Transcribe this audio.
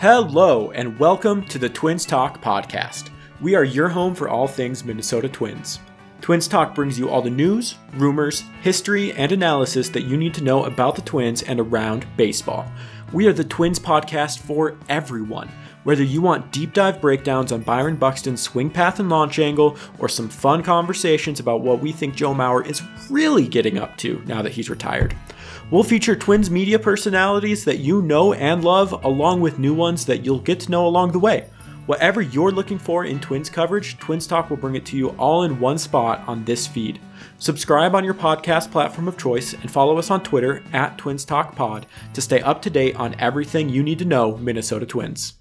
Hello, and welcome to the Twins Talk podcast. We are your home for all things Minnesota Twins. Twins Talk brings you all the news, rumors, history, and analysis that you need to know about the Twins and around baseball. We are the Twins podcast for everyone. Whether you want deep dive breakdowns on Byron Buxton's swing path and launch angle, or some fun conversations about what we think Joe Mauer is really getting up to now that he's retired. We'll feature Twins media personalities that you know and love, along with new ones that you'll get to know along the way. Whatever you're looking for in Twins coverage, Twins Talk will bring it to you all in one spot on this feed. Subscribe on your podcast platform of choice and follow us on Twitter at Twins Talk Pod to stay up to date on everything you need to know Minnesota Twins.